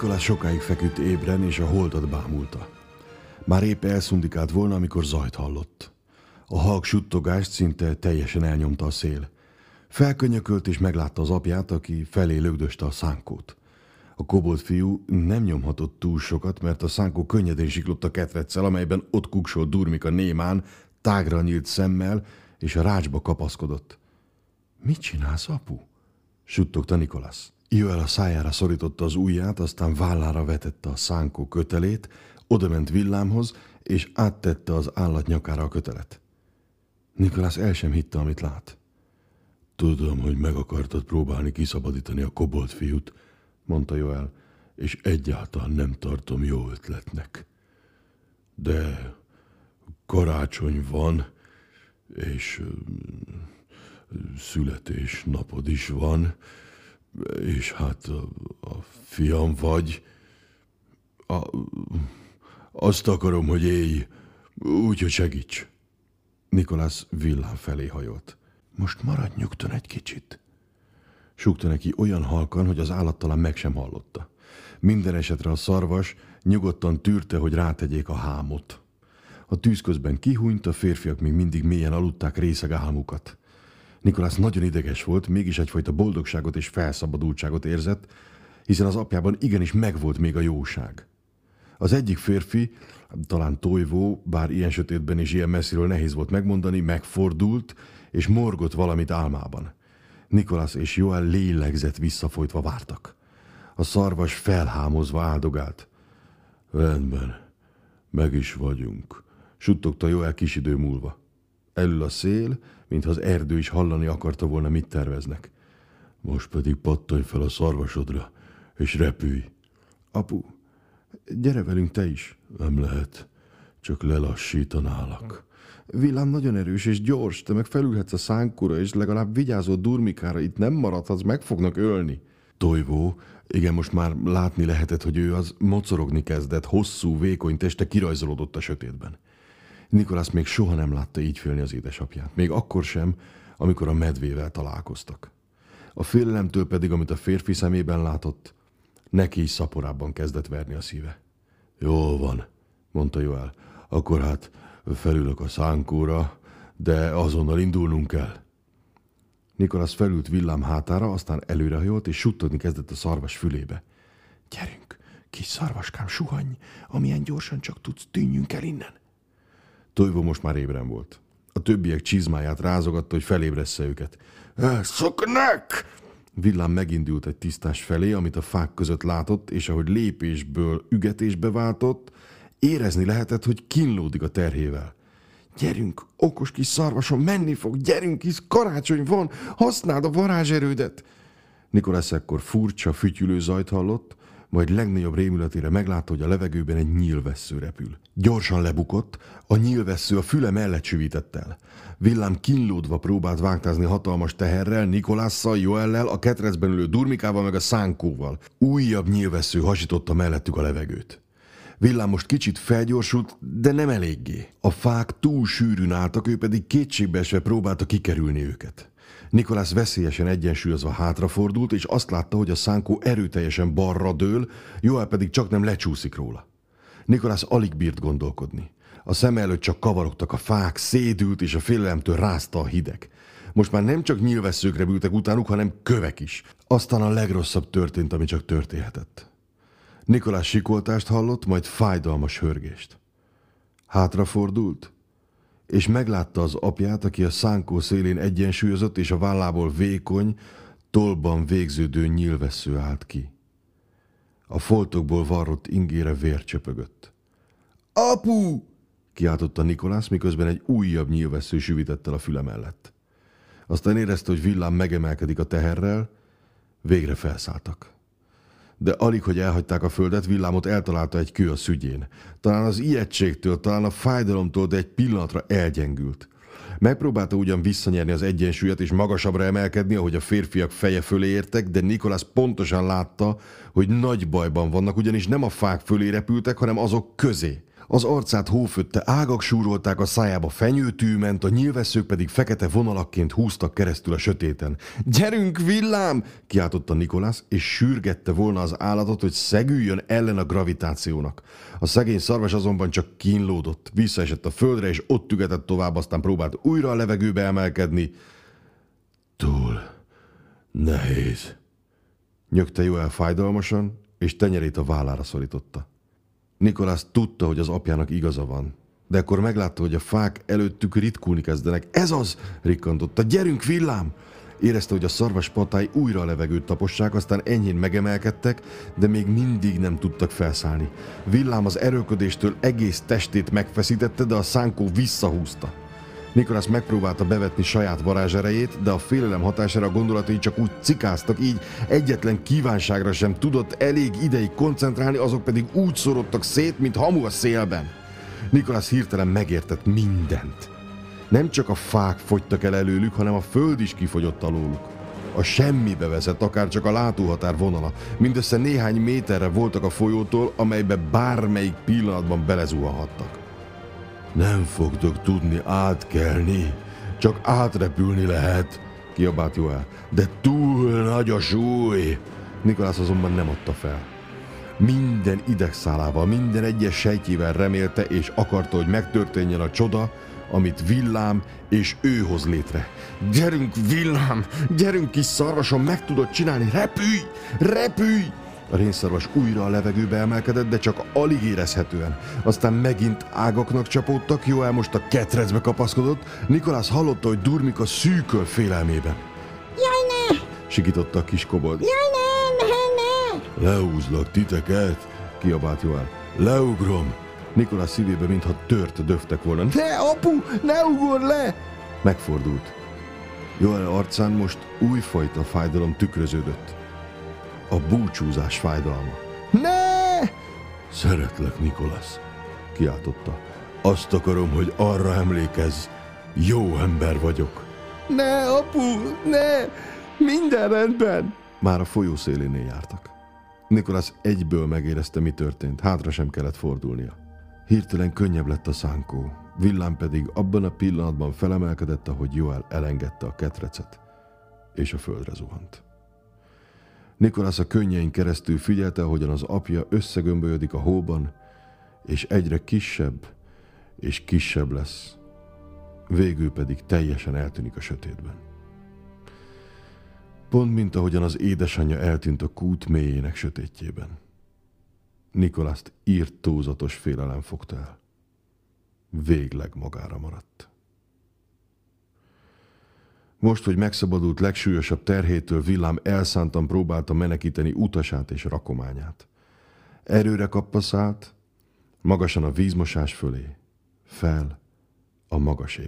Nikolás sokáig feküdt ébren, és a holdat bámulta. Már épp elszundikált volna, amikor zajt hallott. A halk suttogást szinte teljesen elnyomta a szél. Felkönyökölt és meglátta az apját, aki felé lögdöste a szánkót. A kobolt fiú nem nyomhatott túl sokat, mert a szánkó könnyedén siklott a ketreccel, amelyben ott kuksolt Durmika némán, tágra nyílt szemmel, és a rácsba kapaszkodott. Mit csinálsz, apu? suttogta Nikolász. Joel a szájára szorította az ujját, aztán vállára vetette a szánkó kötelét, odament villámhoz, és áttette az állat nyakára a kötelet. Nikolász el sem hitte, amit lát. Tudom, hogy meg akartad próbálni kiszabadítani a kobolt fiút, mondta Joel, és egyáltalán nem tartom jó ötletnek. De karácsony van, és születésnapod is van, és hát a, a fiam vagy. A, azt akarom, hogy élj, úgy, hogy segíts. Nikolász villám felé hajolt. Most maradj nyugton egy kicsit. Súgta neki olyan halkan, hogy az állat talán meg sem hallotta. Minden esetre a szarvas nyugodtan tűrte, hogy rátegyék a hámot. A tűz közben kihúnyt, a férfiak még mindig mélyen aludták részeg álmukat. Nikolász nagyon ideges volt, mégis egyfajta boldogságot és felszabadultságot érzett, hiszen az apjában igenis megvolt még a jóság. Az egyik férfi, talán Tojvó, bár ilyen sötétben és ilyen messziről nehéz volt megmondani, megfordult, és morgott valamit álmában. Nikolász és Joel lélegzett visszafolytva vártak. A szarvas felhámozva áldogált. Rendben, meg is vagyunk, suttogta Joel kis idő múlva. Elül a szél, mintha az erdő is hallani akarta volna, mit terveznek. Most pedig pattanj fel a szarvasodra, és repülj. Apu, gyere velünk te is. Nem lehet, csak lelassítanálak. Villám nagyon erős és gyors, te meg felülhetsz a szánkura, és legalább vigyázol Durmikára, itt nem maradhatsz, meg fognak ölni. Tojvó, igen, most már látni lehetett, hogy ő az mocorogni kezdett, hosszú, vékony teste kirajzolódott a sötétben. Nikolász még soha nem látta így félni az édesapját, még akkor sem, amikor a medvével találkoztak. A félelemtől pedig, amit a férfi szemében látott, neki is szaporában kezdett verni a szíve. Jól van, mondta Joel, akkor hát felülök a szánkóra, de azonnal indulnunk kell. Nikolász felült villám hátára, aztán előrehajolt, és suttogni kezdett a szarvas fülébe. Gyerünk, kis szarvaskám, suhanj, amilyen gyorsan csak tudsz, tűnjünk el innen. Tojvó most már ébren volt. A többiek csizmáját rázogatta, hogy felébressze őket. Szoknek! Villám megindult egy tisztás felé, amit a fák között látott, és ahogy lépésből ügetésbe váltott, érezni lehetett, hogy kínlódik a terhével. Gyerünk, okos kis szarvasom, menni fog, gyerünk, hisz karácsony van, használd a varázserődet! Nikolász ekkor furcsa, fütyülő zajt hallott, majd legnagyobb rémületére meglátta, hogy a levegőben egy nyílvessző repül. Gyorsan lebukott, a nyílvessző a füle mellett süvített el. Villám kínlódva próbált vágtázni hatalmas teherrel, Nikolásszal, Joellel, a ketrecben ülő Durmikával meg a szánkóval. Újabb nyílvessző hasította mellettük a levegőt. Villám most kicsit felgyorsult, de nem eléggé. A fák túl sűrűn álltak, ő pedig kétségbeesve próbálta kikerülni őket. Nikolász veszélyesen egyensúlyozva hátrafordult, és azt látta, hogy a szánkó erőteljesen balra dől, Joel pedig csak nem lecsúszik róla. Nikolász alig bírt gondolkodni. A szem előtt csak kavarogtak a fák, szédült, és a félelemtől rázta a hideg. Most már nem csak nyilvesszőkre bültek utánuk, hanem kövek is. Aztán a legrosszabb történt, ami csak történhetett. Nikolás sikoltást hallott, majd fájdalmas hörgést. Hátrafordult, és meglátta az apját, aki a szánkó szélén egyensúlyozott, és a vállából vékony, tolban végződő nyílvesző állt ki. A foltokból varrott ingére vér csöpögött. Apu! kiáltotta Nikolász, miközben egy újabb nyílvesző süvített el a füle mellett. Aztán érezte, hogy villám megemelkedik a teherrel, végre felszálltak de alig, hogy elhagyták a földet, villámot eltalálta egy kő a szügyén. Talán az ijegységtől, talán a fájdalomtól, de egy pillanatra elgyengült. Megpróbálta ugyan visszanyerni az egyensúlyat és magasabbra emelkedni, ahogy a férfiak feje fölé értek, de Nikolász pontosan látta, hogy nagy bajban vannak, ugyanis nem a fák fölé repültek, hanem azok közé. Az arcát hófötte, ágak súrolták a szájába fenyőtű ment, a nyilvesszők pedig fekete vonalakként húztak keresztül a sötéten. Gyerünk, villám! kiáltotta Nikolász, és sürgette volna az állatot, hogy szegüljön ellen a gravitációnak. A szegény szarvas azonban csak kínlódott, visszaesett a földre, és ott tügetett tovább, aztán próbált újra a levegőbe emelkedni. Túl nehéz, nyögte Joel fájdalmasan, és tenyerét a vállára szorította. Nikolász tudta, hogy az apjának igaza van, de akkor meglátta, hogy a fák előttük ritkulni kezdenek. Ez az! rikkantotta. Gyerünk, villám! Érezte, hogy a szarvas patály újra a levegőt tapossák, aztán enyhén megemelkedtek, de még mindig nem tudtak felszállni. Villám az erőködéstől egész testét megfeszítette, de a szánkó visszahúzta. Nikolász megpróbálta bevetni saját varázserejét, de a félelem hatására a gondolatai csak úgy cikáztak, így egyetlen kívánságra sem tudott elég ideig koncentrálni, azok pedig úgy szorodtak szét, mint hamu a szélben. Nikolász hirtelen megértett mindent. Nem csak a fák fogytak el előlük, hanem a föld is kifogyott alóluk. A semmibe vezet, akár csak a látóhatár vonala. Mindössze néhány méterre voltak a folyótól, amelybe bármelyik pillanatban belezuhanhattak. Nem fogtok tudni átkelni, csak átrepülni lehet, kiabált Joel. De túl nagy a súly. Nikolász azonban nem adta fel. Minden idegszálával, minden egyes sejtjével remélte és akarta, hogy megtörténjen a csoda, amit villám és ő hoz létre. Gyerünk, villám! Gyerünk, kis szarvasom, meg tudod csinálni! Repülj! Repülj! A rénszarvas újra a levegőbe emelkedett, de csak alig érezhetően. Aztán megint ágaknak csapódtak, Joel most a ketrecbe kapaszkodott, Nikolász hallotta, hogy durmik a szűköl félelmében. Jaj, ne! Sikította a kis kobold. Jaj, ne, ne, ne! Leúzlak titeket, kiabált Joel. Leugrom. Nikolász szívébe mintha tört döftek volna. Ne, apu, ne ugor le! Megfordult. Joel arcán most újfajta fájdalom tükröződött a búcsúzás fájdalma. Ne! Szeretlek, Nikolasz, kiáltotta. Azt akarom, hogy arra emlékezz, jó ember vagyok. Ne, apu, ne! Minden rendben! Már a folyó szélénél jártak. Nikolász egyből megérezte, mi történt, hátra sem kellett fordulnia. Hirtelen könnyebb lett a szánkó, villám pedig abban a pillanatban felemelkedett, ahogy Joel elengedte a ketrecet, és a földre zuhant. Nikolász a könnyein keresztül figyelte, ahogyan az apja összegömbölyödik a hóban, és egyre kisebb és kisebb lesz. Végül pedig teljesen eltűnik a sötétben. Pont mint ahogyan az édesanyja eltűnt a kút mélyének sötétjében. Nikolászt írt túlzatos félelem fogta el. Végleg magára maradt. Most, hogy megszabadult legsúlyosabb terhétől, villám elszántan próbálta menekíteni utasát és rakományát. Erőre kappaszált, magasan a vízmosás fölé, fel a magas.